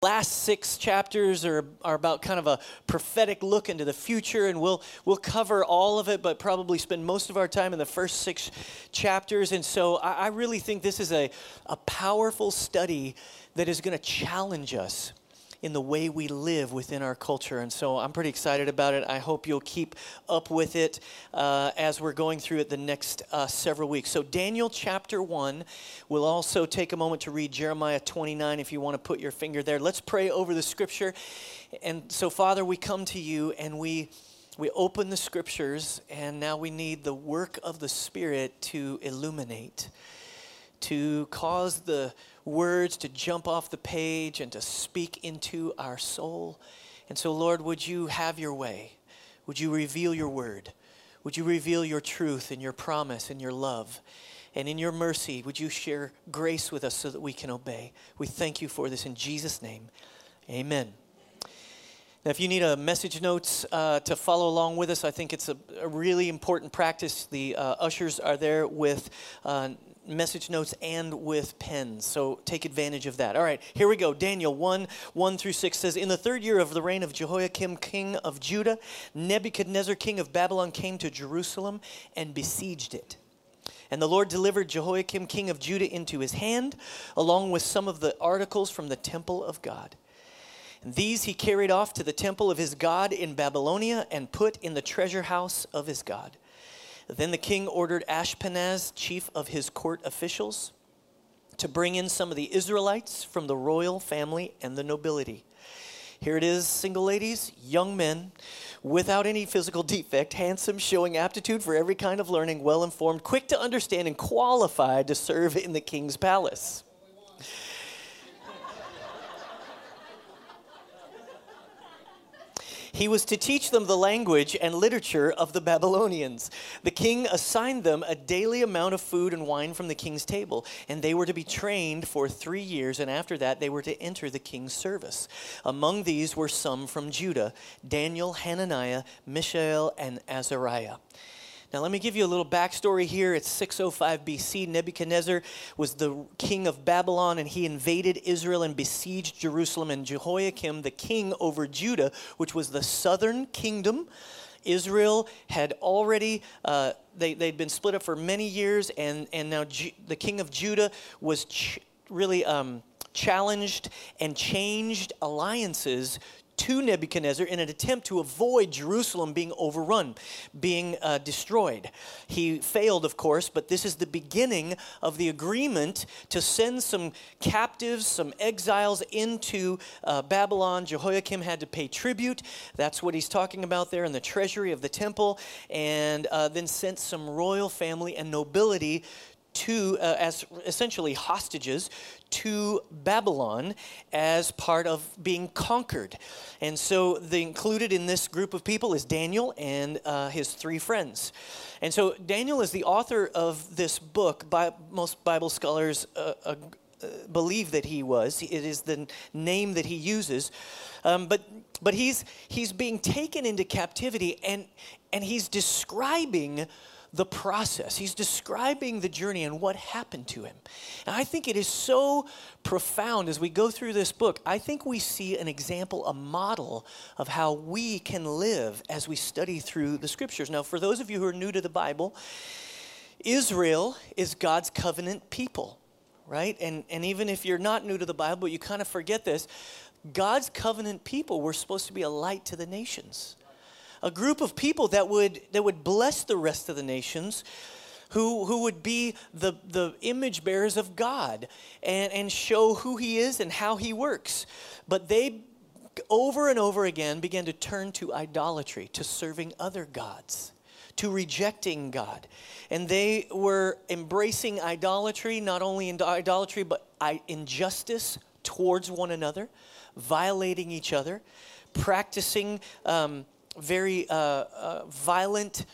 last six chapters are, are about kind of a prophetic look into the future and we'll we'll cover all of it but probably spend most of our time in the first six chapters. And so i, I really think this is a, a powerful study that is going to challenge us in the way we live within our culture. And so I'm pretty excited about it. I hope you'll keep up with it uh, as we're going through it the next uh, several weeks. So, Daniel chapter 1, we'll also take a moment to read Jeremiah 29 if you want to put your finger there. Let's pray over the scripture. And so, Father, we come to you and we. We open the scriptures, and now we need the work of the Spirit to illuminate, to cause the words to jump off the page and to speak into our soul. And so, Lord, would you have your way? Would you reveal your word? Would you reveal your truth and your promise and your love? And in your mercy, would you share grace with us so that we can obey? We thank you for this in Jesus' name. Amen. Now, if you need a message notes uh, to follow along with us, I think it's a, a really important practice. The uh, ushers are there with uh, message notes and with pens. So take advantage of that. All right, here we go. Daniel 1 1 through 6 says In the third year of the reign of Jehoiakim, king of Judah, Nebuchadnezzar, king of Babylon, came to Jerusalem and besieged it. And the Lord delivered Jehoiakim, king of Judah, into his hand, along with some of the articles from the temple of God. And these he carried off to the temple of his God in Babylonia and put in the treasure house of his God. Then the king ordered Ashpenaz, chief of his court officials, to bring in some of the Israelites from the royal family and the nobility. Here it is, single ladies, young men, without any physical defect, handsome, showing aptitude for every kind of learning, well informed, quick to understand, and qualified to serve in the king's palace. He was to teach them the language and literature of the Babylonians. The king assigned them a daily amount of food and wine from the king's table, and they were to be trained for three years, and after that, they were to enter the king's service. Among these were some from Judah Daniel, Hananiah, Mishael, and Azariah. Now, let me give you a little backstory here. It's 605 BC. Nebuchadnezzar was the king of Babylon, and he invaded Israel and besieged Jerusalem. And Jehoiakim, the king over Judah, which was the southern kingdom, Israel had already, uh, they, they'd been split up for many years, and, and now the king of Judah was ch- really um, challenged and changed alliances to Nebuchadnezzar in an attempt to avoid Jerusalem being overrun, being uh, destroyed. He failed, of course, but this is the beginning of the agreement to send some captives, some exiles into uh, Babylon. Jehoiakim had to pay tribute. That's what he's talking about there in the treasury of the temple, and uh, then sent some royal family and nobility to uh, as essentially hostages to Babylon as part of being conquered. And so the included in this group of people is Daniel and uh, his three friends. And so Daniel is the author of this book. By, most Bible scholars uh, uh, believe that he was. It is the name that he uses. Um, but but he's he's being taken into captivity and and he's describing the process. He's describing the journey and what happened to him. And I think it is so profound as we go through this book. I think we see an example, a model of how we can live as we study through the scriptures. Now, for those of you who are new to the Bible, Israel is God's covenant people, right? And, and even if you're not new to the Bible, you kind of forget this. God's covenant people were supposed to be a light to the nations a group of people that would, that would bless the rest of the nations. Who, who would be the, the image bearers of God and, and show who He is and how He works. But they, over and over again, began to turn to idolatry, to serving other gods to rejecting God. And they were embracing idolatry, not only in idolatry, but injustice towards one another, violating each other, practicing um, very uh, uh, violent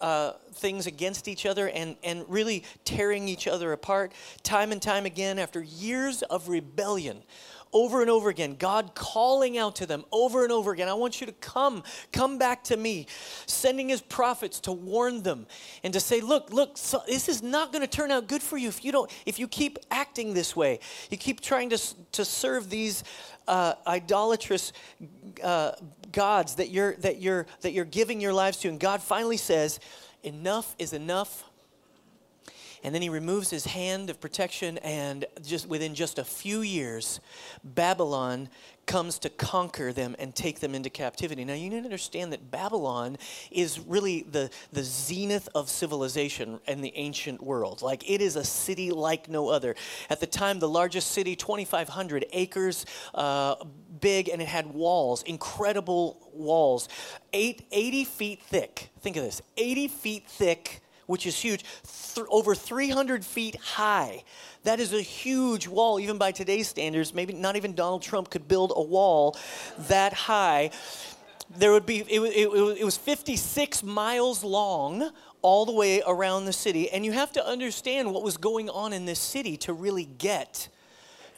uh, things against each other and, and really tearing each other apart time and time again after years of rebellion over and over again. God calling out to them over and over again. I want you to come, come back to me, sending his prophets to warn them and to say, look, look, so this is not going to turn out good for you if you don't, if you keep acting this way. You keep trying to, to serve these uh, idolatrous uh, gods that you're, that, you're, that you're giving your lives to. And God finally says, enough is enough and then he removes his hand of protection, and just within just a few years, Babylon comes to conquer them and take them into captivity. Now, you need to understand that Babylon is really the, the zenith of civilization in the ancient world. Like, it is a city like no other. At the time, the largest city, 2,500 acres uh, big, and it had walls, incredible walls, eight, 80 feet thick. Think of this 80 feet thick which is huge, th- over 300 feet high. That is a huge wall, even by today's standards. Maybe not even Donald Trump could build a wall that high. There would be, it, it, it was 56 miles long all the way around the city. And you have to understand what was going on in this city to really get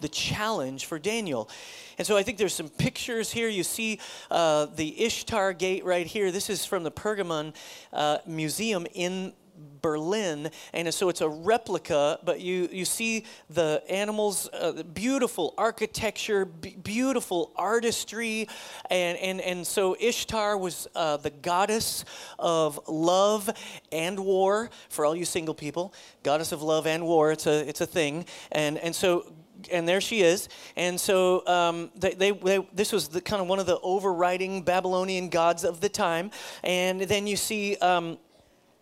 the challenge for Daniel. And so I think there's some pictures here. You see uh, the Ishtar Gate right here. This is from the Pergamon uh, Museum in Berlin, and so it's a replica, but you, you see the animals, uh, beautiful architecture, beautiful artistry, and, and, and so Ishtar was uh, the goddess of love and war for all you single people. Goddess of love and war, it's a, it's a thing. And, and so and there she is. And so um, they, they, they, this was the, kind of one of the overriding Babylonian gods of the time. And then you see um,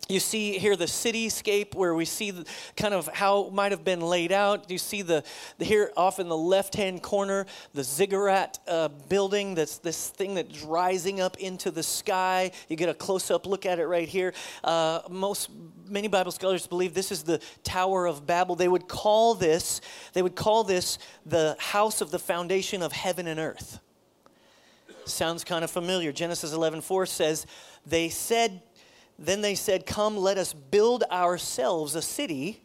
you see here the cityscape where we see kind of how it might have been laid out. You see the, the here off in the left hand corner the ziggurat uh, building. That's this thing that's rising up into the sky. You get a close up look at it right here. Uh, most many Bible scholars believe this is the Tower of Babel. They would call this they would call this the house of the foundation of heaven and earth. Sounds kind of familiar. Genesis 11:4 says, "They said." Then they said, Come, let us build ourselves a city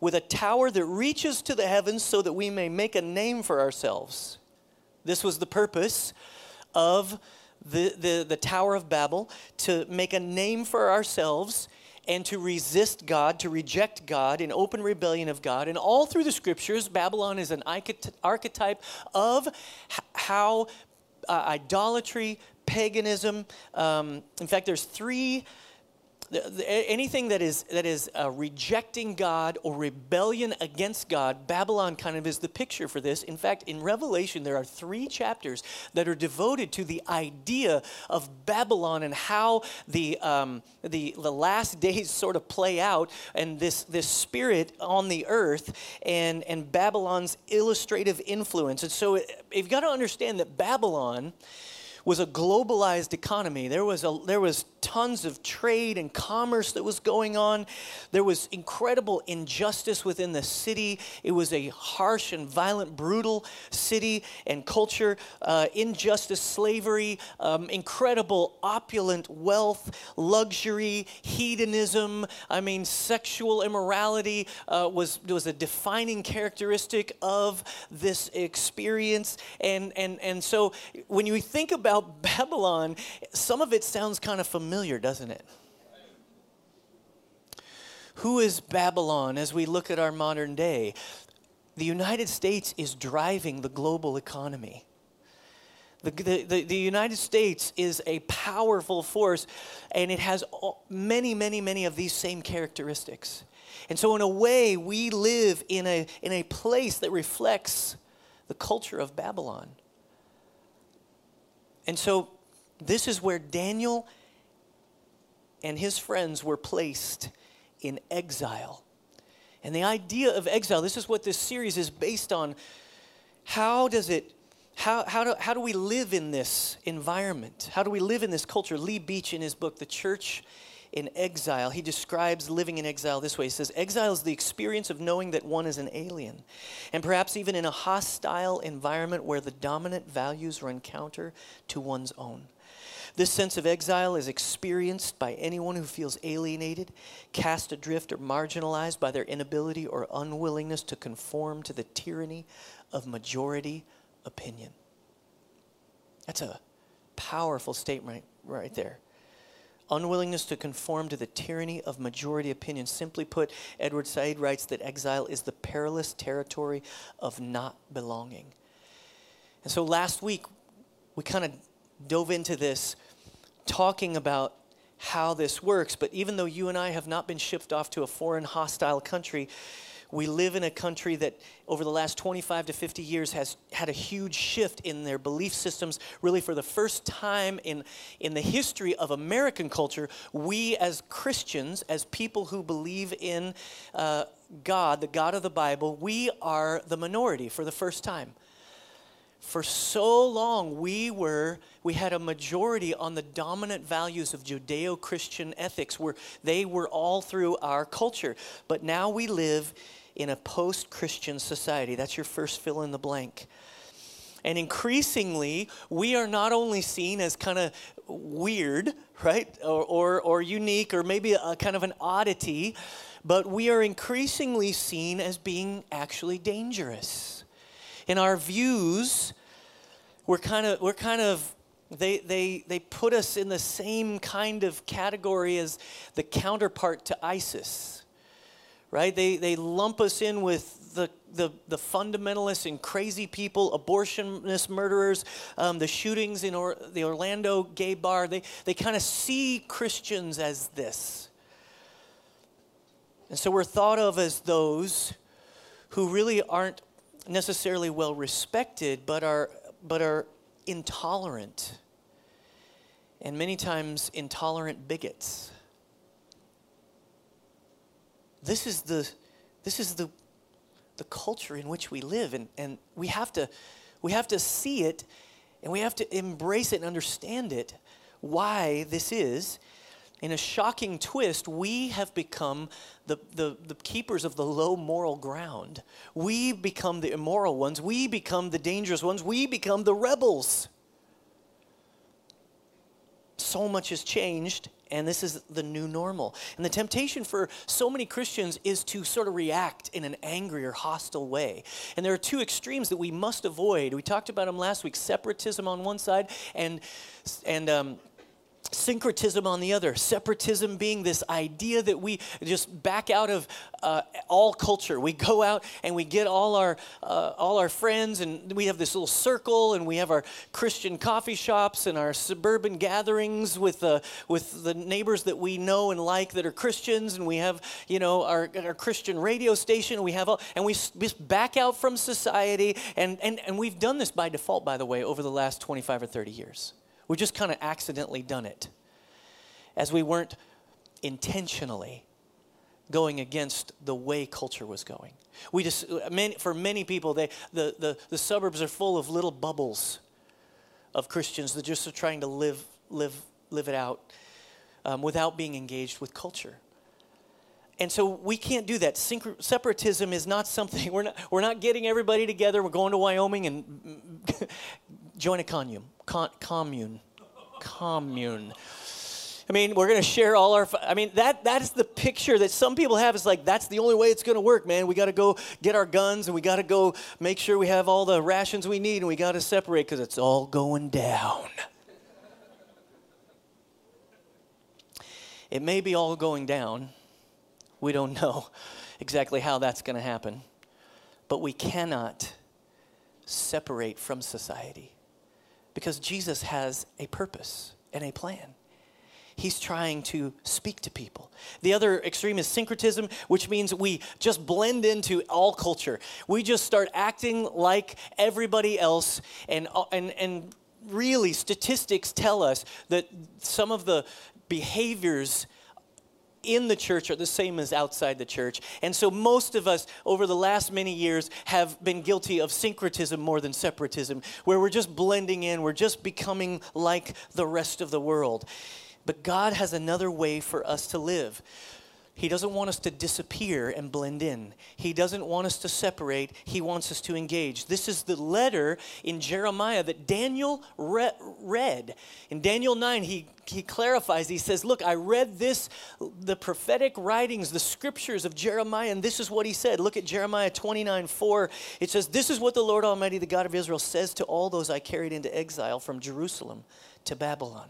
with a tower that reaches to the heavens so that we may make a name for ourselves. This was the purpose of the, the, the Tower of Babel to make a name for ourselves and to resist God, to reject God in open rebellion of God. And all through the scriptures, Babylon is an archetype of how uh, idolatry, paganism, um, in fact, there's three anything that is that is uh, rejecting God or rebellion against God, Babylon kind of is the picture for this. In fact, in Revelation, there are three chapters that are devoted to the idea of Babylon and how the um, the the last days sort of play out, and this this spirit on the earth, and and Babylon's illustrative influence. And so, you've got to understand that Babylon was a globalized economy. There was, a, there was tons of trade and commerce that was going on. There was incredible injustice within the city. It was a harsh and violent, brutal city and culture. Uh, injustice, slavery, um, incredible opulent wealth, luxury, hedonism. I mean, sexual immorality uh, was, was a defining characteristic of this experience. And, and, and so when you think about about Babylon, some of it sounds kind of familiar, doesn't it? Who is Babylon as we look at our modern day? The United States is driving the global economy. The, the, the, United States is a powerful force, and it has many, many, many of these same characteristics. And so, in a way, we live in a, in a place that reflects the culture of Babylon. And so this is where Daniel and his friends were placed in exile. And the idea of exile, this is what this series is based on. How does it, how, how, do, how do we live in this environment? How do we live in this culture? Lee Beach, in his book, The Church in exile, he describes living in exile this way. He says, Exile is the experience of knowing that one is an alien, and perhaps even in a hostile environment where the dominant values run counter to one's own. This sense of exile is experienced by anyone who feels alienated, cast adrift, or marginalized by their inability or unwillingness to conform to the tyranny of majority opinion. That's a powerful statement right there. Unwillingness to conform to the tyranny of majority opinion. Simply put, Edward Said writes that exile is the perilous territory of not belonging. And so last week, we kind of dove into this talking about how this works. But even though you and I have not been shipped off to a foreign, hostile country, we live in a country that over the last 25 to 50 years has had a huge shift in their belief systems. Really, for the first time in, in the history of American culture, we as Christians, as people who believe in uh, God, the God of the Bible, we are the minority for the first time for so long we were we had a majority on the dominant values of judeo-christian ethics where they were all through our culture but now we live in a post-christian society. That's your first fill in the blank. And increasingly we are not only seen as kind of weird right? Or, or, or unique or maybe a kind of an oddity but we are increasingly seen as being actually dangerous. In our views, we're kind of we're kind of they, they, they put us in the same kind of category as the counterpart to ISIS, right? They, they lump us in with the, the, the fundamentalists and crazy people, abortionist murderers, um, the shootings in or, the Orlando gay bar. They, they kind of see Christians as this. And so we're thought of as those who really aren't necessarily well respected, but are, but are intolerant. And many times, intolerant bigots. This is the, this is the, the culture in which we live, and, and we, have to, we have to see it and we have to embrace it and understand it, why this is in a shocking twist, we have become the, the, the, keepers of the low moral ground. We become the immoral ones. We become the dangerous ones. We become the rebels. So much has changed, and this is the new normal. And the temptation for so many Christians is to sort of react in an angry or hostile way. And there are two extremes that we must avoid. We talked about them last week separatism on one side and, and um, syncretism on the other separatism being this idea that we just back out of uh, all culture. We go out and we get all our uh, all our friends and we have this little circle and we have our christian coffee shops and our suburban gatherings with uh, with the neighbors that we know and like that are christians. And we have you know our, our christian radio station. We have all and we just back out from society. And, and and we've done this by default by the way over the last 25 or 30 years we just kind of accidentally done it as we weren't intentionally going against the way culture was going. We just, many, for many people, they, the, the, the suburbs are full of little bubbles of Christians that just are trying to live, live, live it out um, without being engaged with culture. And so we can't do that. Separatism is not something, we're not, we're not getting everybody together. We're going to Wyoming and join a commune. Con- commune. Commune. I mean, we're going to share all our. I mean, that that is the picture that some people have. Is like that's the only way it's going to work, man. We got to go get our guns and we got to go make sure we have all the rations we need and we got to separate because it's all going down. It may be all going down. We don't know exactly how that's going to happen, but we cannot separate from society because Jesus has a purpose and a plan. He's trying to speak to people. The other extreme is syncretism, which means we just blend into all culture. We just start acting like everybody else, and, uh, and, and really, statistics tell us that some of the behaviors in the church are the same as outside the church. And so most of us over the last many years have been guilty of syncretism more than separatism, where we're just blending in, we're just becoming like the rest of the world. But God has another way for us to live. He doesn't want us to disappear and blend in. He doesn't want us to separate. He wants us to engage. This is the letter in Jeremiah that Daniel re- read. In Daniel 9, he, he clarifies, he says, Look, I read this, the prophetic writings, the scriptures of Jeremiah, and this is what he said. Look at Jeremiah 29 4. It says, This is what the Lord Almighty, the God of Israel, says to all those I carried into exile from Jerusalem to Babylon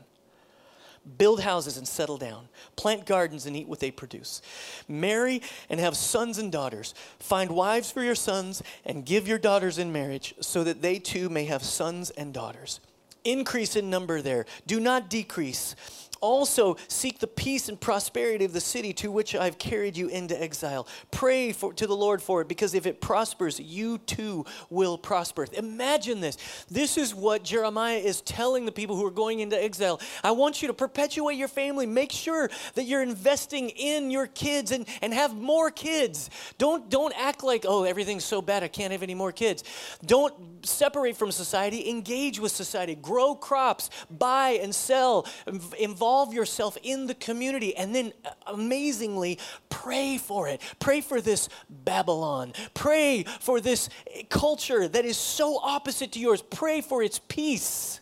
build houses and settle down, plant gardens and eat what they produce, marry and have sons and daughters, find wives for your sons and give your daughters in marriage so that they too may have sons and daughters. Increase in number there, do not decrease also, seek the peace and prosperity of the city to which I've carried you into exile. Pray for, to the Lord for it, because if it prospers, you too will prosper. Imagine this. This is what Jeremiah is telling the people who are going into exile. I want you to perpetuate your family. Make sure that you're investing in your kids and, and have more kids. Don't, don't act like, oh, everything's so bad, I can't have any more kids. Don't separate from society, engage with society, grow crops, buy and sell, involve involve yourself in the community and then uh, amazingly pray for it. Pray for this Babylon. Pray for this culture that is so opposite to yours. Pray for its peace.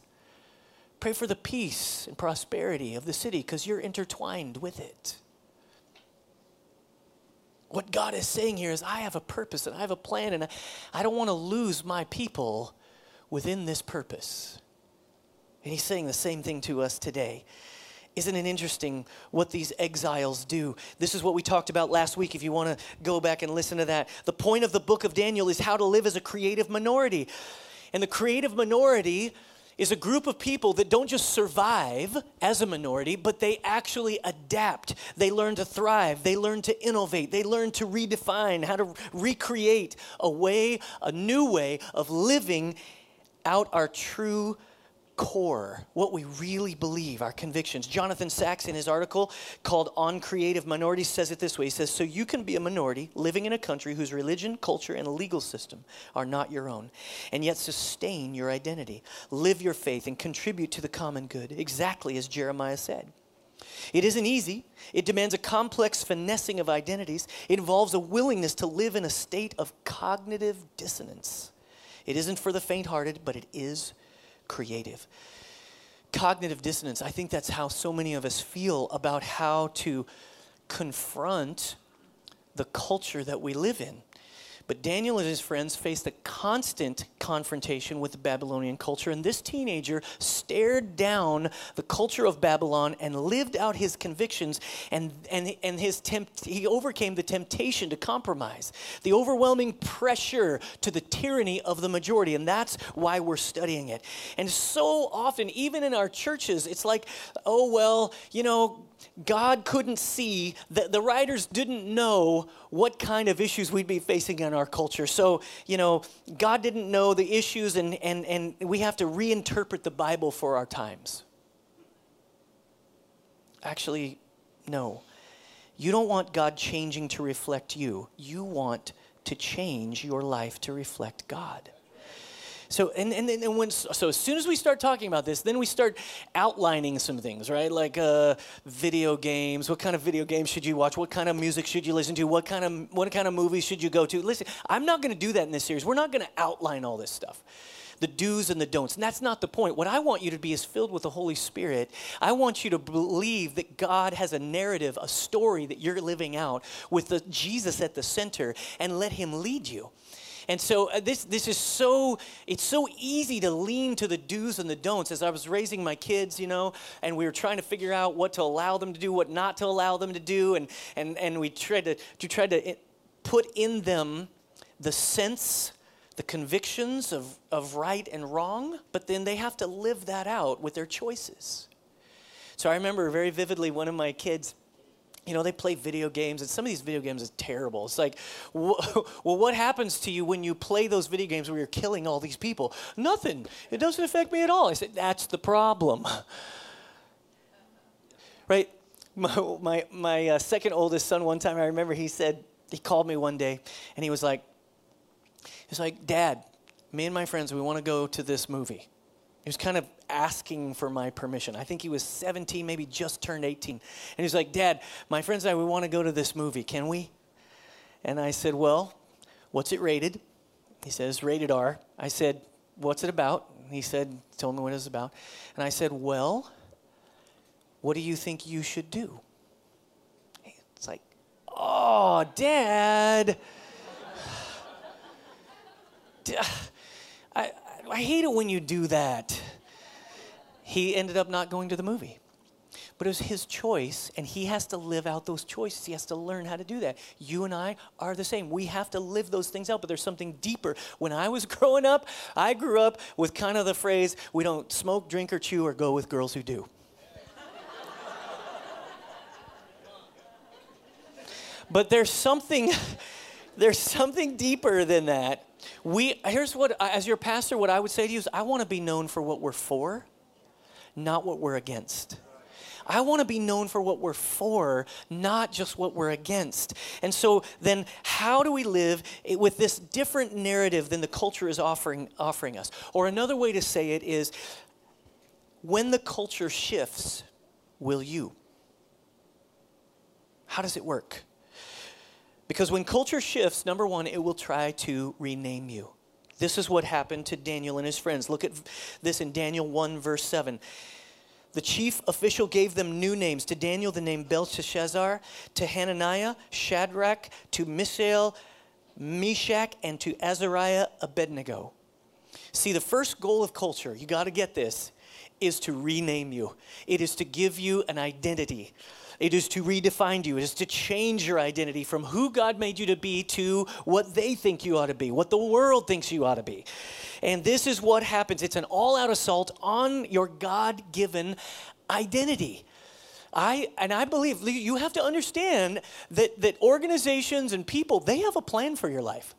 Pray for the peace and prosperity of the city because you're intertwined with it. What God is saying here is, I have a purpose and I have a plan, and I don't want to lose my people within this purpose. And He's saying the same thing to us today. Isn't it interesting what these exiles do? This is what we talked about last week, if you want to go back and listen to that. The point of the book of Daniel is how to live as a creative minority. And the creative minority is a group of people that don't just survive as a minority, but they actually adapt. They learn to thrive. They learn to innovate. They learn to redefine, how to recreate a way, a new way of living out our true core, what we really believe, our convictions. Jonathan Sacks, in his article called On Creative Minorities, says it this way He says, So you can be a minority living in a country whose religion, culture, and legal system are not your own, and yet sustain your identity, live your faith, and contribute to the common good, exactly as Jeremiah said. It isn't easy. It demands a complex finessing of identities. It involves a willingness to live in a state of cognitive dissonance. It isn't for the faint hearted, but it is creative. Cognitive dissonance, I think that's how so many of us feel about how to confront the culture that we live in. But Daniel and his friends faced a constant confrontation with the Babylonian culture, and this teenager stared down the culture of Babylon and lived out his convictions, and, and, and his tempt, he overcame the temptation to compromise, the overwhelming pressure to the tyranny of the majority, and that's why we're studying it. And so often, even in our churches, it's like, oh, well, you know, God couldn't see, that the writers didn't know what kind of issues we'd be facing in our culture. So, you know, God didn't know the issues, and, and, and we have to reinterpret the Bible for our times. Actually, no. You don't want God changing to reflect you, you want to change your life to reflect God. So and and, and when so as soon as we start talking about this, then we start outlining some things, right? Like uh, video games. What kind of video games should you watch? What kind of music should you listen to? What kind of what kind of movies should you go to? Listen, I'm not going to do that in this series. We're not going to outline all this stuff the do's and the don'ts. And that's not the point. What I want you to be is filled with the Holy Spirit. I want you to believe that God has a narrative, a story that you're living out with the Jesus at the center and let him lead you. And so uh, this, this is so, it's so easy to lean to the do's and the don'ts. As I was raising my kids, you know, and we were trying to figure out what to allow them to do, what not to allow them to do, and, and, and we tried to, to try to eh, put in them the sense the convictions of, of right and wrong, but then they have to live that out with their choices. So I remember very vividly one of my kids you know, they play video games, and some of these video games is terrible. It's like, well, what happens to you when you play those video games where you're killing all these people? Nothing. It doesn't affect me at all. I said, that's the problem. right? My, my, my uh, second oldest son, one time, I remember he said, he called me one day, and he was like, he was like, Dad, me and my friends, we want to go to this movie. He was kind of asking for my permission. I think he was 17, maybe just turned 18. And he was like, Dad, my friends and I, we want to go to this movie. Can we? And I said, Well, what's it rated? He says, Rated R. I said, What's it about? He said, Told me what it was about. And I said, Well, what do you think you should do? It's like, Oh, Dad. I, hate it when you do that. He ended up not going to the movie. But it was his choice, and he has to live out those choices. He has to learn how to do that. You and I are the same. We have to live those things out, but there's something deeper. When I was growing up, I grew up with kind of the phrase we don't smoke, drink, or chew, or go with girls who do. but there's something. There's something deeper than that we here's what as your pastor what i would say to you is i want to be known for what we're for not what we're against I want to be known for what we're for, not just what we're against. And so then how do we live with this different narrative than the culture is offering offering us? Or another way to say it is when the culture shifts, will you? How does it work? Because when culture shifts, number one, it will try to rename you. This is what happened to Daniel and his friends. Look at this in Daniel 1, verse 7. The chief official gave them new names. To Daniel, the name Belteshazzar. To Hananiah, Shadrach. To Mishael, Meshach. And to Azariah, Abednego. See, the first goal of culture, you got to get this, is to rename you, it is to give you an identity. It is to redefine you. It is to change your identity from who God made you to be to what they think you ought to be, what the world thinks you ought to be. And this is what happens it's an all out assault on your God given identity. I, and I believe you have to understand that, that organizations and people, they have a plan for your life.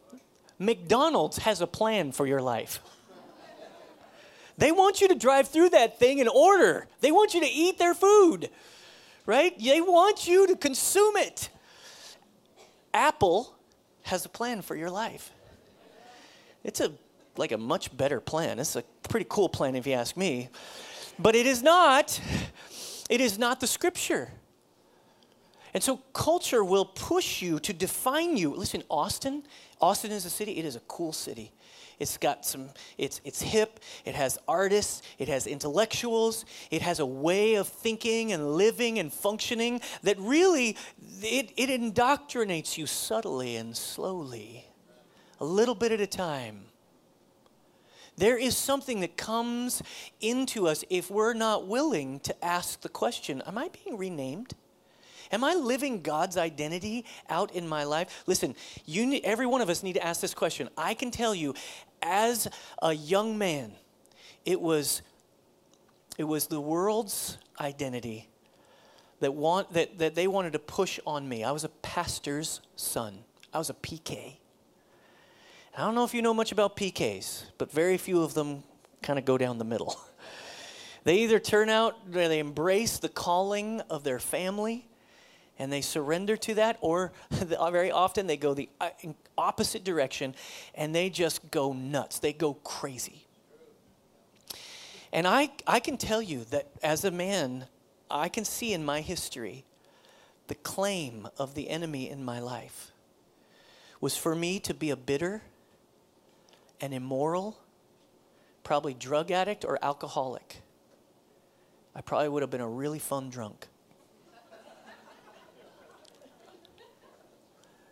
McDonald's has a plan for your life. They want you to drive through that thing and order. They want you to eat their food right? They want you to consume it. Apple has a plan for your life. It's a like a much better plan. It's a pretty cool plan if you ask me. But it is not it is not the scripture. And so culture will push you to define you. Listen, Austin, Austin is a city, it is a cool city. It's got some, it's, it's hip, it has artists, it has intellectuals, it has a way of thinking and living and functioning that really, it, it indoctrinates you subtly and slowly, a little bit at a time. There is something that comes into us if we're not willing to ask the question Am I being renamed? Am I living God's identity out in my life? Listen, you, every one of us need to ask this question. I can tell you, as a young man, it was, it was the world's identity that, want, that, that they wanted to push on me. I was a pastor's son, I was a PK. I don't know if you know much about PKs, but very few of them kind of go down the middle. they either turn out, they embrace the calling of their family and they surrender to that, or very often they go the uh, opposite direction and they just go nuts. They go crazy. And I, I can tell you that as a man, I can see in my history the claim of the enemy in my life was for me to be a bitter and immoral, probably drug addict or alcoholic. I probably would have been a really fun drunk.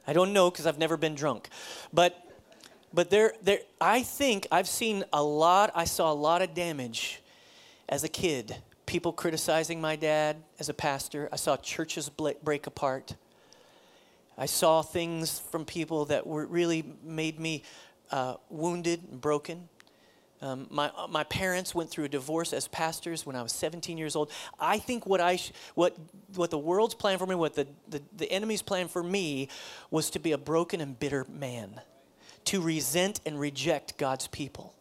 I don't know because I've never been drunk. But but there there I think I've seen a lot I saw a lot of damage as a kid. People criticizing my dad as a pastor. I saw churches break apart. I saw things from people that were really made me uh, wounded and broken. Um, my, uh, my parents went through a divorce as pastors when I was 17 years old. I think what, I sh- what, what the world's plan for me, what the, the, the enemy's plan for me, was to be a broken and bitter man, to resent and reject God's people.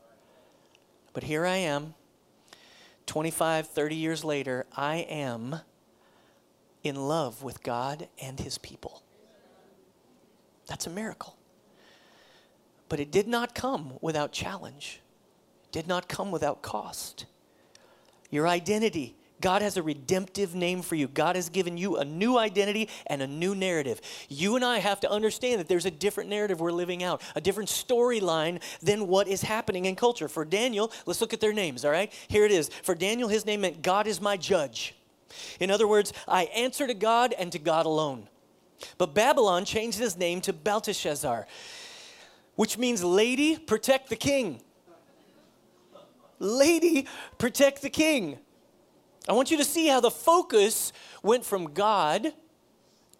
But here I am, 25, 30 years later, I am in love with God and his people. That's a miracle. But it did not come without challenge did not come without cost. Your identity God has a redemptive name for you. God has given you a new identity and a new narrative. You and I have to understand that there's a different narrative we're living out, a different storyline than what is happening in culture. For Daniel, let's look at their names, all right? Here it is. For Daniel, his name meant God is my judge. In other words, I answer to God and to God alone. But Babylon changed his name to Belteshazzar, which means lady, protect the king. Lady, protect the king. I want you to see how the focus went from God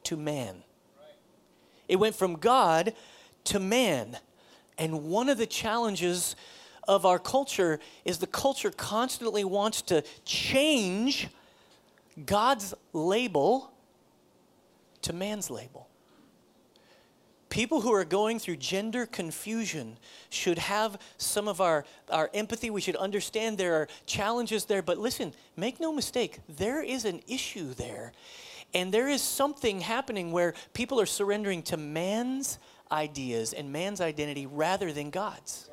to man. It went from God to man. And one of the challenges of our culture is the culture constantly wants to change God's label to man's label. People who are going through gender confusion should have some of our, our empathy. We should understand there are challenges there. But listen, make no mistake, there is an issue there. And there is something happening where people are surrendering to man's ideas and man's identity rather than God's.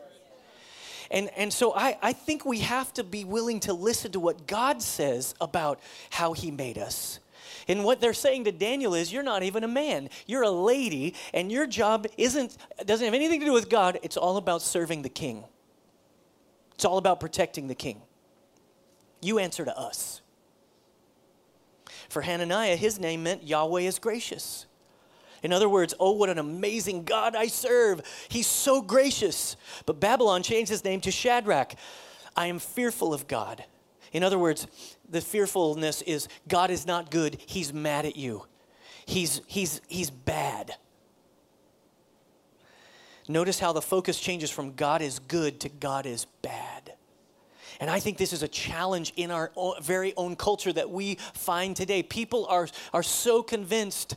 And, and so I, I think we have to be willing to listen to what God says about how He made us. And what they're saying to Daniel is, you're not even a man. You're a lady, and your job isn't doesn't have anything to do with God. It's all about serving the king. It's all about protecting the king. You answer to us. For Hananiah, his name meant Yahweh is gracious. In other words, oh, what an amazing God I serve. He's so gracious. But Babylon changed his name to Shadrach. I am fearful of God. In other words, the fearfulness is God is not good, He's mad at you. He's, he's, he's bad. Notice how the focus changes from God is good to God is bad. And I think this is a challenge in our very own culture that we find today. People are, are so convinced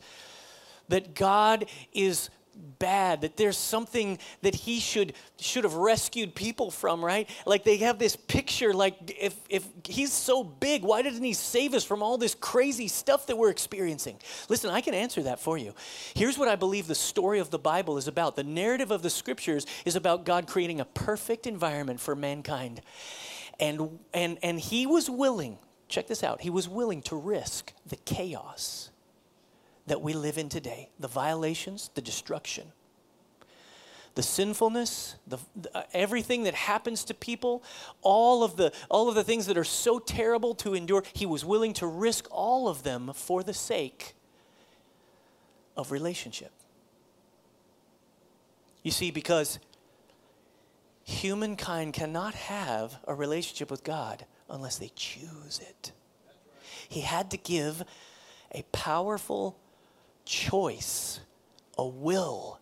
that God is bad that there's something that he should should have rescued people from right? Like they have this picture like if if he's so big why didn't he save us from all this crazy stuff that we're experiencing? Listen i can answer that for you. Here's what i believe the story of the bible is about. The narrative of the scriptures is about god creating a perfect environment for mankind. And and and he was willing check this out he was willing to risk the chaos that we live in today the violations, the destruction, the sinfulness, the, uh, everything that happens to people, all of, the, all of the things that are so terrible to endure, he was willing to risk all of them for the sake of relationship. You see, because humankind cannot have a relationship with God unless they choose it. He had to give a powerful choice, a will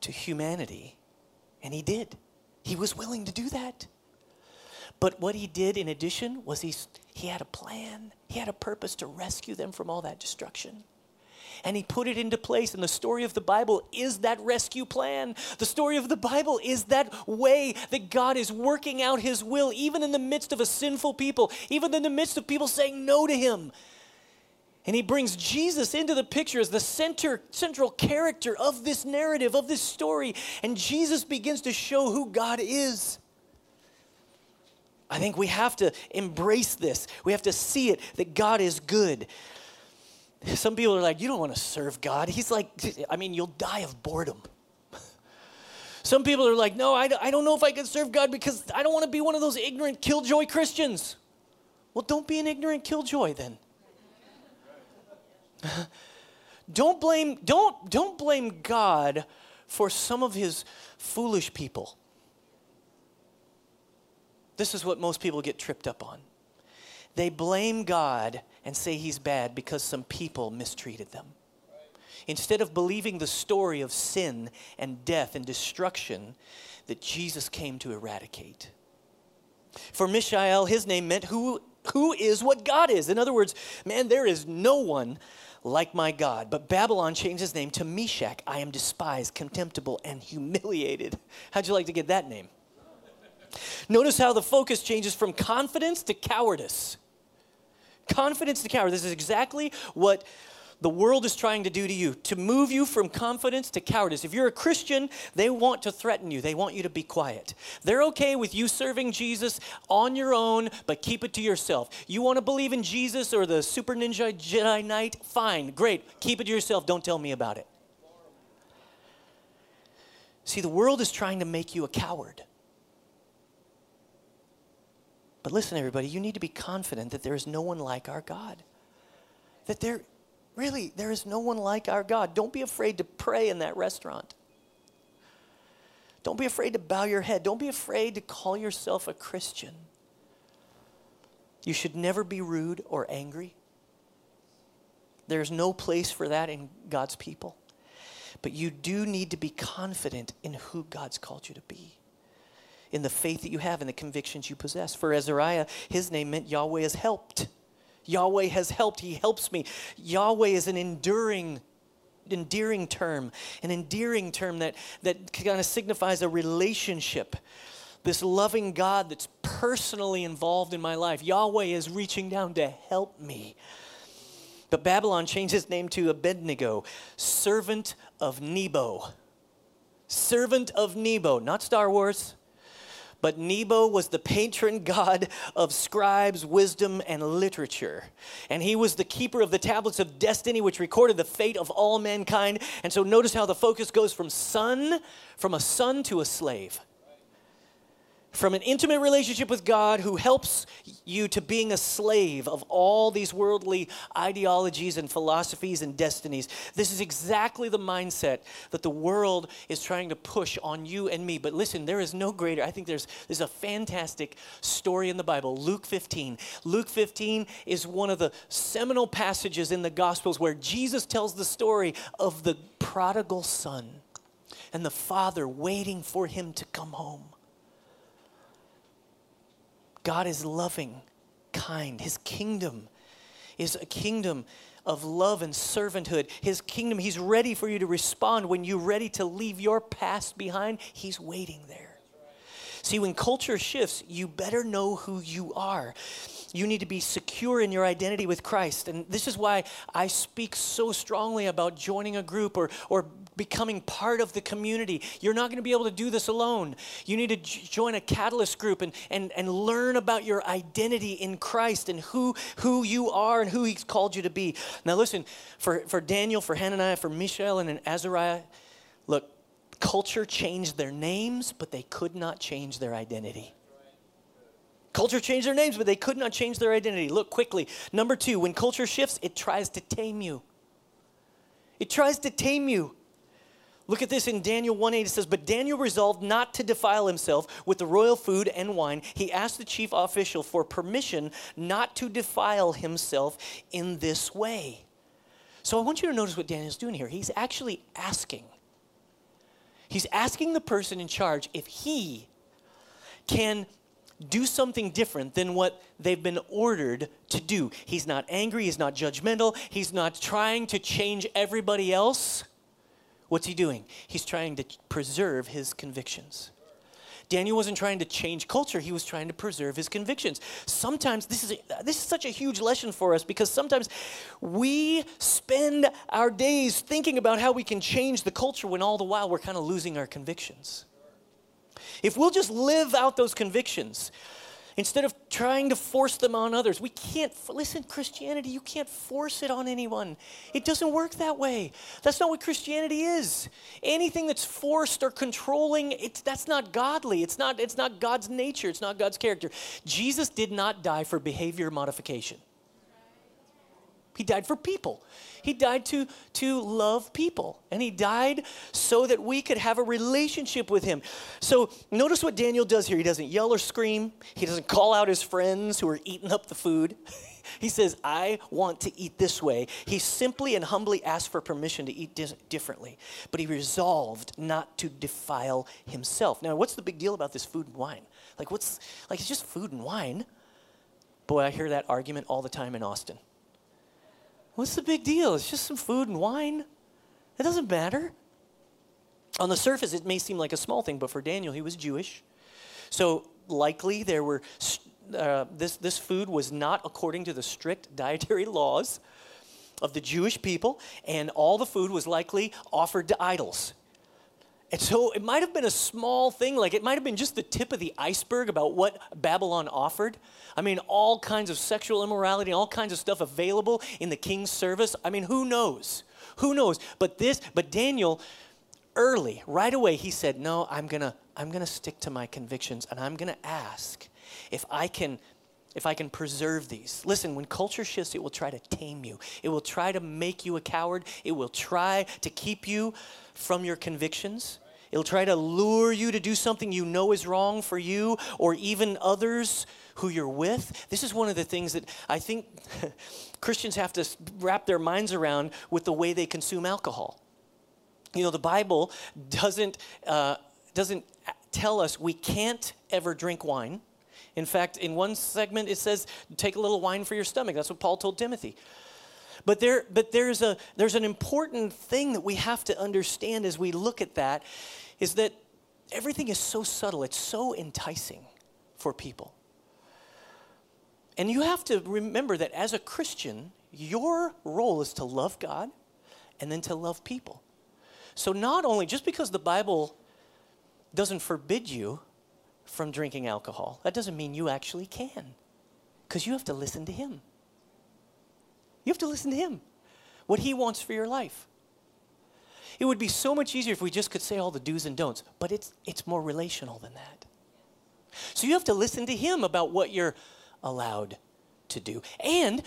to humanity. And he did. He was willing to do that. But what he did in addition was he, he had a plan, he had a purpose to rescue them from all that destruction. And he put it into place. And the story of the Bible is that rescue plan. The story of the Bible is that way that God is working out his will, even in the midst of a sinful people, even in the midst of people saying no to him. And he brings Jesus into the picture as the center, central character of this narrative, of this story. And Jesus begins to show who God is. I think we have to embrace this. We have to see it that God is good. Some people are like, you don't want to serve God. He's like, I mean, you'll die of boredom. Some people are like, no, I, I don't know if I can serve God because I don't want to be one of those ignorant killjoy Christians. Well, don't be an ignorant killjoy then. don't blame don't don't blame God for some of his foolish people. This is what most people get tripped up on. They blame God and say he's bad because some people mistreated them. Instead of believing the story of sin and death and destruction that Jesus came to eradicate. For Mishael, his name meant who, who is what God is. In other words, man, there is no one like my God. But Babylon changed his name to Meshach. I am despised, contemptible, and humiliated. How'd you like to get that name? Notice how the focus changes from confidence to cowardice. Confidence to cowardice. This is exactly what the world is trying to do to you to move you from confidence to cowardice. If you're a Christian, they want to threaten you, they want you to be quiet. They're okay with you serving Jesus on your own, but keep it to yourself. You want to believe in Jesus or the Super Ninja Jedi Knight? Fine, great. Keep it to yourself. Don't tell me about it. See, the world is trying to make you a coward. But listen, everybody, you need to be confident that there is no one like our God. That there, really, there is no one like our God. Don't be afraid to pray in that restaurant. Don't be afraid to bow your head. Don't be afraid to call yourself a Christian. You should never be rude or angry. There's no place for that in God's people. But you do need to be confident in who God's called you to be, in the faith that you have, in the convictions you possess. For Azariah, his name meant Yahweh has helped. Yahweh has helped. He helps me. Yahweh is an enduring endearing term, an endearing term that, that kind of signifies a relationship. This loving God that's personally involved in my life. Yahweh is reaching down to help me. But Babylon changed his name to Abednego, servant of Nebo. Servant of Nebo, not Star Wars, but Nebo was the patron god of scribes, wisdom, and literature. And he was the keeper of the tablets of destiny, which recorded the fate of all mankind. And so notice how the focus goes from son, from a son to a slave from an intimate relationship with God who helps you to being a slave of all these worldly ideologies and philosophies and destinies. This is exactly the mindset that the world is trying to push on you and me. But listen, there is no greater. I think there's, there's a fantastic story in the Bible, Luke 15. Luke 15 is one of the seminal passages in the Gospels where Jesus tells the story of the prodigal son and the father waiting for him to come home. God is loving, kind. His kingdom is a kingdom of love and servanthood. His kingdom, He's ready for you to respond when you're ready to leave your past behind. He's waiting there. See, when culture shifts, you better know who you are. You need to be secure in your identity with Christ. And this is why I speak so strongly about joining a group or, or becoming part of the community. You're not going to be able to do this alone. You need to join a catalyst group and, and, and learn about your identity in Christ and who, who you are and who He's called you to be. Now, listen, for, for Daniel, for Hananiah, for Mishael, and Azariah, look, culture changed their names, but they could not change their identity. Culture changed their names, but they could not change their identity. Look quickly. Number two, when culture shifts, it tries to tame you. It tries to tame you. Look at this in Daniel 1 8. It says, But Daniel resolved not to defile himself with the royal food and wine. He asked the chief official for permission not to defile himself in this way. So I want you to notice what Daniel's doing here. He's actually asking. He's asking the person in charge if he can do something different than what they've been ordered to do. He's not angry, he's not judgmental, he's not trying to change everybody else. What's he doing? He's trying to preserve his convictions. Daniel wasn't trying to change culture, he was trying to preserve his convictions. Sometimes this is a, this is such a huge lesson for us because sometimes we spend our days thinking about how we can change the culture when all the while we're kind of losing our convictions. If we'll just live out those convictions, instead of trying to force them on others. We can't, listen, Christianity, you can't force it on anyone. It doesn't work that way. That's not what Christianity is. Anything that's forced or controlling, it's, that's not godly. It's not, it's not God's nature, it's not God's character. Jesus did not die for behavior modification. He died for people. He died to, to love people. And he died so that we could have a relationship with him. So notice what Daniel does here. He doesn't yell or scream, he doesn't call out his friends who are eating up the food. he says, I want to eat this way. He simply and humbly asked for permission to eat dis- differently, but he resolved not to defile himself. Now, what's the big deal about this food and wine? Like, what's, like, it's just food and wine. Boy, I hear that argument all the time in Austin. What's the big deal? It's just some food and wine. It doesn't matter. On the surface, it may seem like a small thing, but for Daniel, he was Jewish. So likely there were, uh, this, this food was not according to the strict dietary laws. of the Jewish people, and all the food was likely offered to idols. And so it might have been a small thing, like it might have been just the tip of the iceberg about what Babylon offered. I mean, all kinds of sexual immorality, all kinds of stuff available in the king's service. I mean, who knows? Who knows? But this, but Daniel, early, right away, he said, No, I'm gonna, I'm gonna stick to my convictions and I'm gonna ask if I can if I can preserve these. Listen, when culture shifts, it will try to tame you. It will try to make you a coward. It will try to keep you from your convictions. It'll try to lure you to do something you know is wrong for you or even others who you're with. This is one of the things that I think Christians have to wrap their minds around with the way they consume alcohol. You know, the Bible doesn't, uh, doesn't tell us we can't ever drink wine. In fact, in one segment, it says, take a little wine for your stomach. That's what Paul told Timothy. But, there, but there's, a, there's an important thing that we have to understand as we look at that is that everything is so subtle, it's so enticing for people. And you have to remember that as a Christian, your role is to love God and then to love people. So, not only just because the Bible doesn't forbid you from drinking alcohol, that doesn't mean you actually can, because you have to listen to Him. You have to listen to Him, what He wants for your life. It would be so much easier if we just could say all the do's and don'ts, but it's, it's more relational than that. So you have to listen to Him about what you're allowed to do. And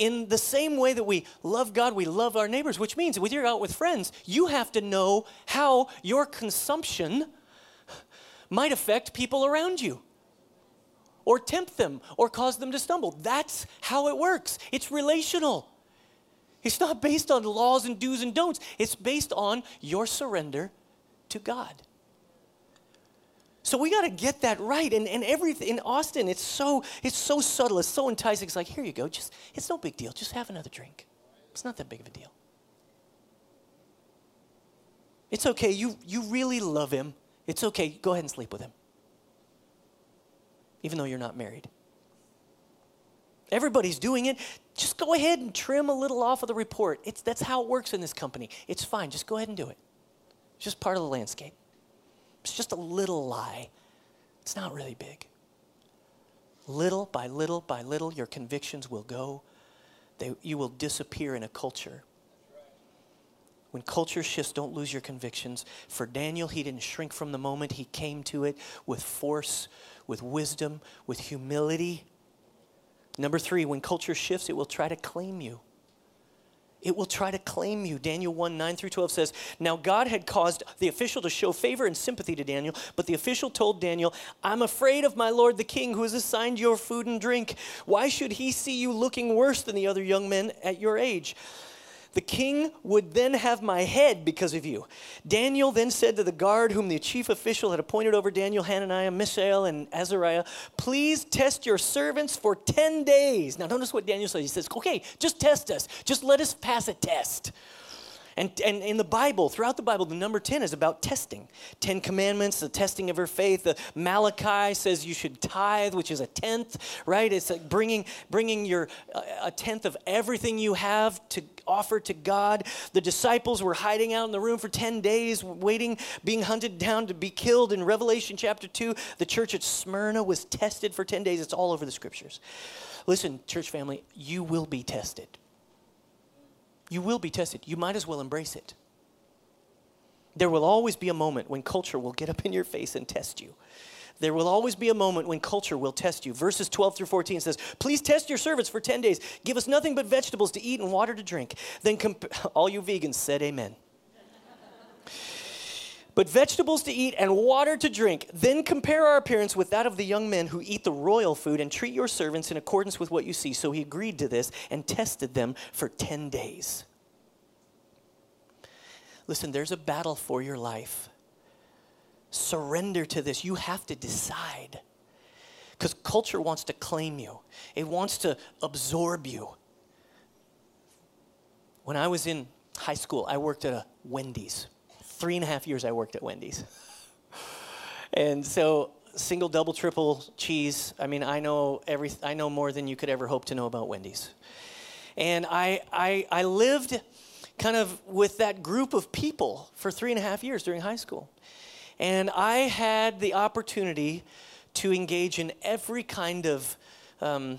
in the same way that we love God, we love our neighbors, which means when you're out with friends, you have to know how your consumption might affect people around you or tempt them or cause them to stumble. That's how it works. It's relational. It's not based on laws and do's and don'ts, it's based on your surrender to God. So we got to get that right. And, and everything in Austin, it's so it's so subtle, it's so enticing. It's like, here you go, just it's no big deal. Just have another drink. It's not that big of a deal. It's okay. You you really love him. It's okay. Go ahead and sleep with him even though you're not married. Everybody's doing it. Just go ahead and trim a little off of the report. It's, that's how it works in this company. It's fine. Just go ahead and do it. It's just part of the landscape. It's just a little lie. It's not really big. Little by little by little, your convictions will go. They, you will disappear in a culture. When culture shifts, don't lose your convictions. For Daniel, he didn't shrink from the moment. He came to it with force, with wisdom, with humility. Number three, when culture shifts, it will try to claim you. It will try to claim you. Daniel 1 9 through 12 says, Now God had caused the official to show favor and sympathy to Daniel, but the official told Daniel, I'm afraid of my lord the king who has assigned your food and drink. Why should he see you looking worse than the other young men at your age? The king would then have my head because of you. Daniel then said to the guard, whom the chief official had appointed over Daniel, Hananiah, Mishael, and Azariah, Please test your servants for 10 days. Now, notice what Daniel says. He says, Okay, just test us. Just let us pass a test. And, and in the Bible, throughout the Bible, the number 10 is about testing. 10 commandments, the testing of her faith. The Malachi says you should tithe, which is a tenth, right? It's like bringing, bringing your, uh, a tenth of everything you have to offer to God. The disciples were hiding out in the room for 10 days, waiting, being hunted down to be killed. In Revelation chapter 2, the church at Smyrna was tested for 10 days. It's all over the scriptures. Listen, church family, you will be tested. You will be tested. You might as well embrace it. There will always be a moment when culture will get up in your face and test you. There will always be a moment when culture will test you. Verses 12 through 14 says, Please test your servants for 10 days. Give us nothing but vegetables to eat and water to drink. Then comp- all you vegans said, Amen but vegetables to eat and water to drink. Then compare our appearance with that of the young men who eat the royal food and treat your servants in accordance with what you see. So he agreed to this and tested them for 10 days. Listen, there's a battle for your life. Surrender to this. You have to decide. Because culture wants to claim you, it wants to absorb you. When I was in high school, I worked at a Wendy's three and a half years I worked at Wendy's. and so single, double, triple cheese. I mean, I know every, I know more than you could ever hope to know about Wendy's. And I, I, I lived kind of with that group of people for three and a half years during high school. And I had the opportunity to engage in every kind of, um,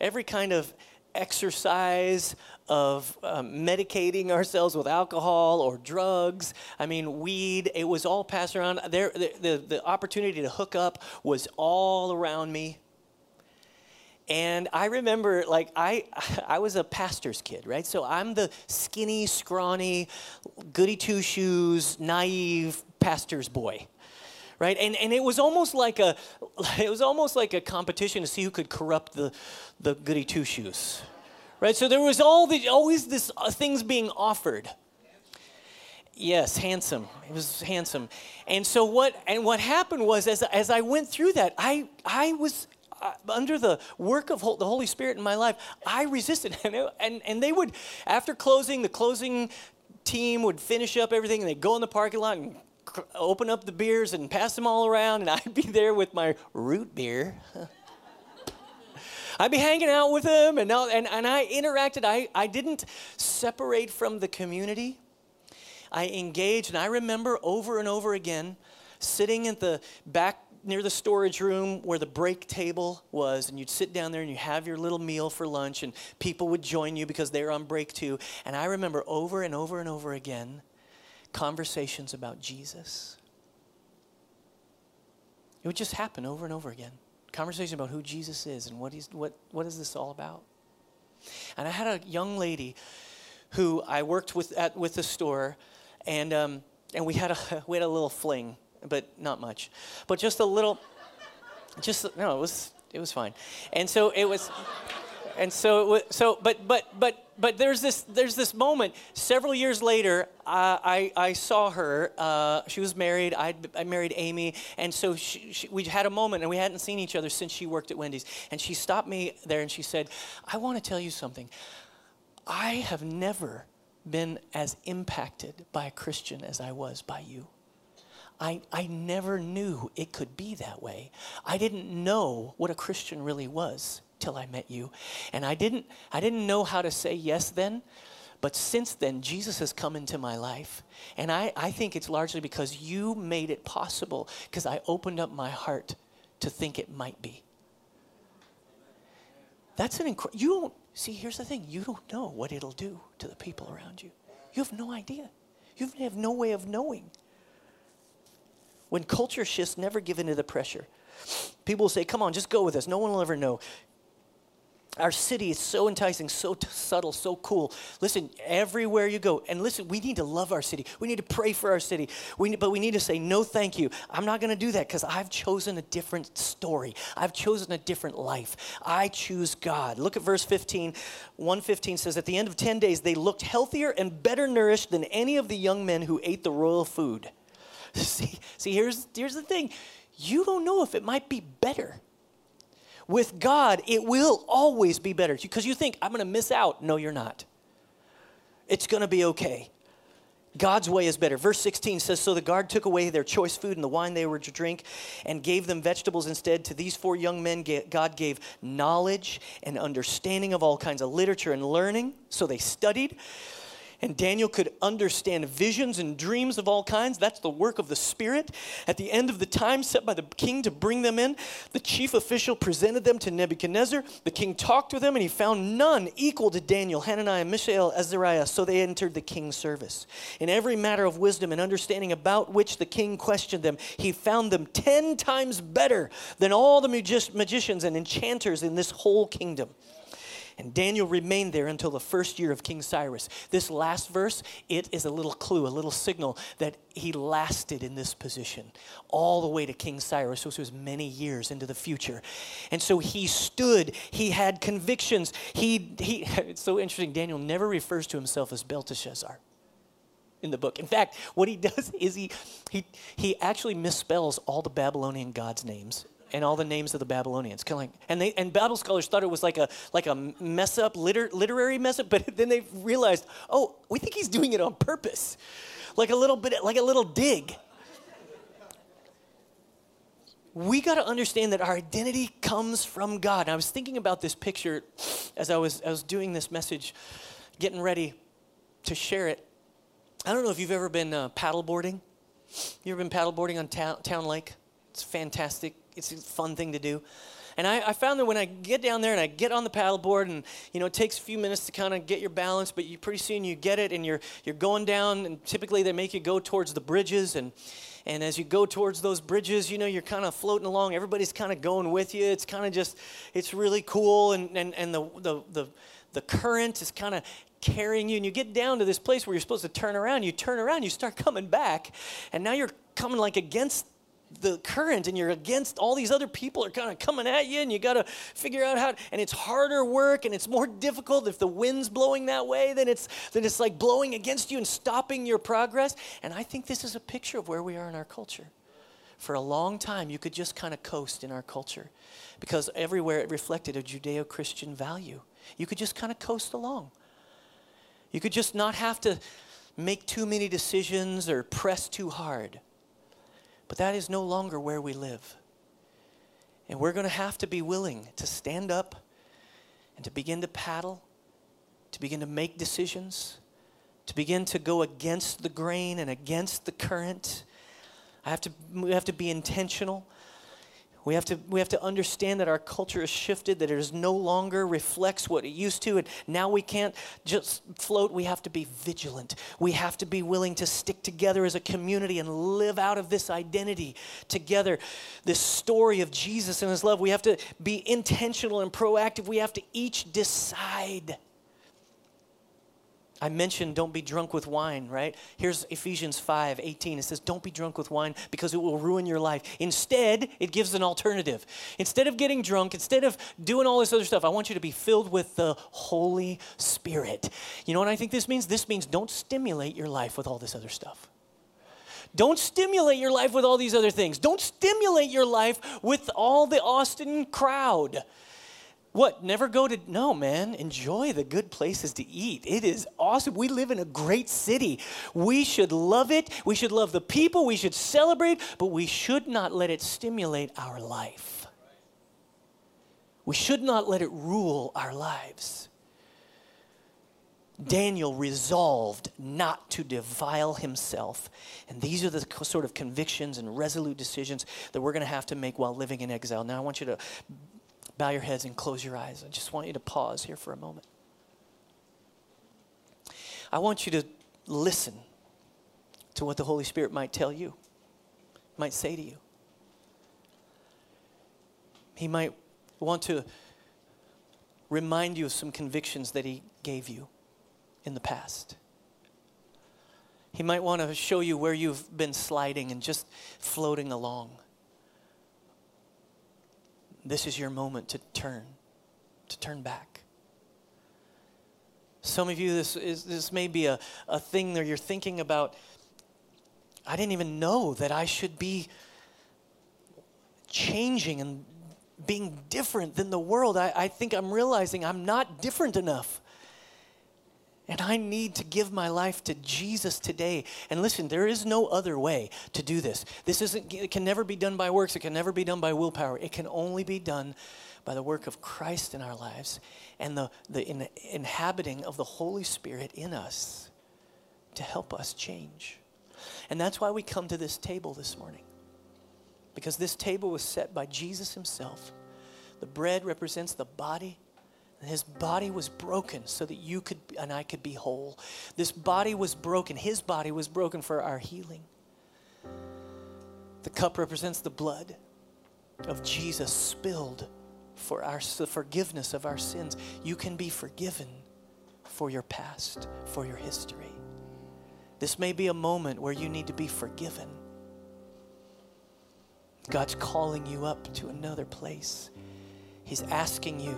every kind of exercise of um, medicating ourselves with alcohol or drugs. I mean, weed. It was all passed around. There, the, the, the opportunity to hook up was all around me. And I remember, like, I, I was a pastor's kid, right? So I'm the skinny, scrawny, goody two shoes, naive pastor's boy, right? And, and it was almost like a, it was almost like a competition to see who could corrupt the, the goody two shoes, right? So there was all the, always this uh, things being offered. Yes, handsome. It was handsome. And so what and what happened was as as I went through that, I I was uh, under the work of the Holy Spirit in my life, I resisted. And, it, and, and they would, after closing, the closing team would finish up everything and they'd go in the parking lot and open up the beers and pass them all around. And I'd be there with my root beer. I'd be hanging out with them and, and, and I interacted. I, I didn't separate from the community. I engaged, and I remember over and over again sitting at the back near the storage room where the break table was, and you'd sit down there and you have your little meal for lunch, and people would join you because they were on break too. And I remember over and over and over again conversations about Jesus. It would just happen over and over again. Conversation about who Jesus is and what he's what what is this all about. And I had a young lady who I worked with at with the store, and um, and we had a we had a little fling but not much. But just a little, just, no, it was, it was fine. And so it was, and so it was, so, but, but, but, but there's this, there's this moment. Several years later, uh, I, I saw her. Uh, she was married. I'd, I married Amy, and so she, she, we had a moment, and we hadn't seen each other since she worked at Wendy's. And she stopped me there, and she said, "I want to tell you something. I have never been as impacted by a Christian as I was by you." I, I never knew it could be that way. I didn't know what a Christian really was till I met you. And I didn't, I didn't know how to say yes then. But since then, Jesus has come into my life. And I, I think it's largely because you made it possible, because I opened up my heart to think it might be. That's an incredible, you don't, see, here's the thing you don't know what it'll do to the people around you. You have no idea. You have no way of knowing. When culture shifts, never give in to the pressure. People will say, Come on, just go with us. No one will ever know. Our city is so enticing, so t- subtle, so cool. Listen, everywhere you go, and listen, we need to love our city. We need to pray for our city. We need, but we need to say, no, thank you. I'm not going to do that because I've chosen a different story. I've chosen a different life. I choose God. Look at verse 15. 115 says, At the end of 10 days, they looked healthier and better nourished than any of the young men who ate the royal food. see, see here's, here's the thing you don't know if it might be better. With God, it will always be better because you think, I'm going to miss out. No, you're not. It's going to be okay. God's way is better. Verse 16 says So the guard took away their choice food and the wine they were to drink and gave them vegetables instead. To these four young men, God gave knowledge and understanding of all kinds of literature and learning. So they studied. And Daniel could understand visions and dreams of all kinds. That's the work of the Spirit. At the end of the time set by the king to bring them in, the chief official presented them to Nebuchadnezzar. The king talked with them, and he found none equal to Daniel, Hananiah, Mishael, Azariah. So they entered the king's service. In every matter of wisdom and understanding about which the king questioned them, he found them ten times better than all the magi- magicians and enchanters in this whole kingdom. And Daniel remained there until the first year of King Cyrus. This last verse, it is a little clue, a little signal that he lasted in this position all the way to King Cyrus, which was many years into the future. And so he stood, he had convictions. He, he, it's so interesting, Daniel never refers to himself as Belteshazzar in the book. In fact, what he does is he, he, he actually misspells all the Babylonian gods' names and all the names of the Babylonians. Killing. and they and Bible scholars thought it was like a like a mess up liter, literary mess up, but then they realized, oh, we think he's doing it on purpose, like a little bit like a little dig. we got to understand that our identity comes from God. And I was thinking about this picture as I was, I was doing this message, getting ready to share it. I don't know if you've ever been uh, paddleboarding. You ever been paddleboarding on town, town Lake? It's fantastic. It's a fun thing to do. And I, I, found that when I get down there and I get on the paddleboard, and you know, it takes a few minutes to kind of get your balance, but you pretty soon you get it, and you're you're going down. And typically they make you go towards the bridges, and and as you go towards those bridges, you know, you're kind of floating along. Everybody's kind of going with you. It's kind of just, it's really cool. And, and, and the, the, the, the current is kind of carrying you. And you get down to this place where you're supposed to turn around. You turn around, you start coming back. And now you're coming like against the current and you're against all these other people are kind of coming at you and you got to figure out how to, and it's harder work and it's more difficult if the wind's blowing that way then it's then it's like blowing against you and stopping your progress. And i think this is a picture of where we are in our culture. For a long time you could just kind of coast in our culture because everywhere it reflected a judeo-christian value. You could just kind of coast along. You could just not have to make too many decisions or press too hard but that is no longer where we live. And we're going to have to be willing to stand up and to begin to paddle, to begin to make decisions, to begin to go against the grain and against the current. I have to, we have to be intentional. We have, to, we have to understand that our culture has shifted, that it is no longer reflects what it used to, and now we can't just float. We have to be vigilant. We have to be willing to stick together as a community and live out of this identity together, this story of Jesus and his love. We have to be intentional and proactive. We have to each decide I mentioned don't be drunk with wine, right? Here's Ephesians 5 18. It says, Don't be drunk with wine because it will ruin your life. Instead, it gives an alternative. Instead of getting drunk, instead of doing all this other stuff, I want you to be filled with the Holy Spirit. You know what I think this means? This means don't stimulate your life with all this other stuff. Don't stimulate your life with all these other things. Don't stimulate your life with all the Austin crowd. What? Never go to. No, man. Enjoy the good places to eat. It is awesome. We live in a great city. We should love it. We should love the people. We should celebrate, but we should not let it stimulate our life. We should not let it rule our lives. Daniel resolved not to defile himself. And these are the sort of convictions and resolute decisions that we're going to have to make while living in exile. Now, I want you to bow your heads and close your eyes. I just want you to pause here for a moment. I want you to listen to what the Holy Spirit might tell you, might say to you. He might want to remind you of some convictions that He gave you in the past. He might want to show you where you've been sliding and just floating along this is your moment to turn, to turn back. Some of you, this, is, this may be a, a thing that you're thinking about. I didn't even know that I should be changing and being different than the world. I, I think I'm realizing I'm not different enough. And I need to give my life to Jesus today. And listen, there is no other way to do this. This isn't it can never be done by works, it can never be done by willpower. It can only be done by the work of Christ in our lives and the, the in, inhabiting of the Holy Spirit in us to help us change. And that's why we come to this table this morning. Because this table was set by Jesus himself. The bread represents the body his body was broken so that you could and I could be whole. This body was broken. His body was broken for our healing. The cup represents the blood of Jesus spilled for our the forgiveness of our sins. You can be forgiven for your past, for your history. This may be a moment where you need to be forgiven. God's calling you up to another place. He's asking you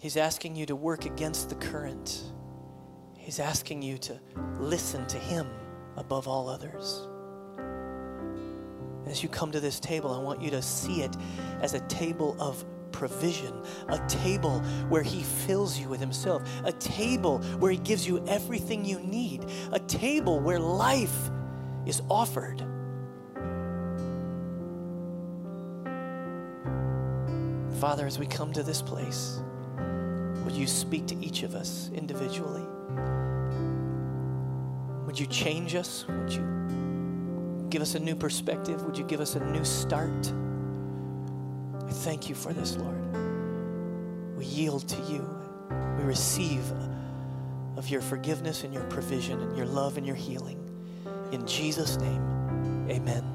He's asking you to work against the current. He's asking you to listen to Him above all others. As you come to this table, I want you to see it as a table of provision, a table where He fills you with Himself, a table where He gives you everything you need, a table where life is offered. Father, as we come to this place, would you speak to each of us individually? Would you change us? Would you give us a new perspective? Would you give us a new start? I thank you for this, Lord. We yield to you. We receive of your forgiveness and your provision and your love and your healing. In Jesus' name, amen.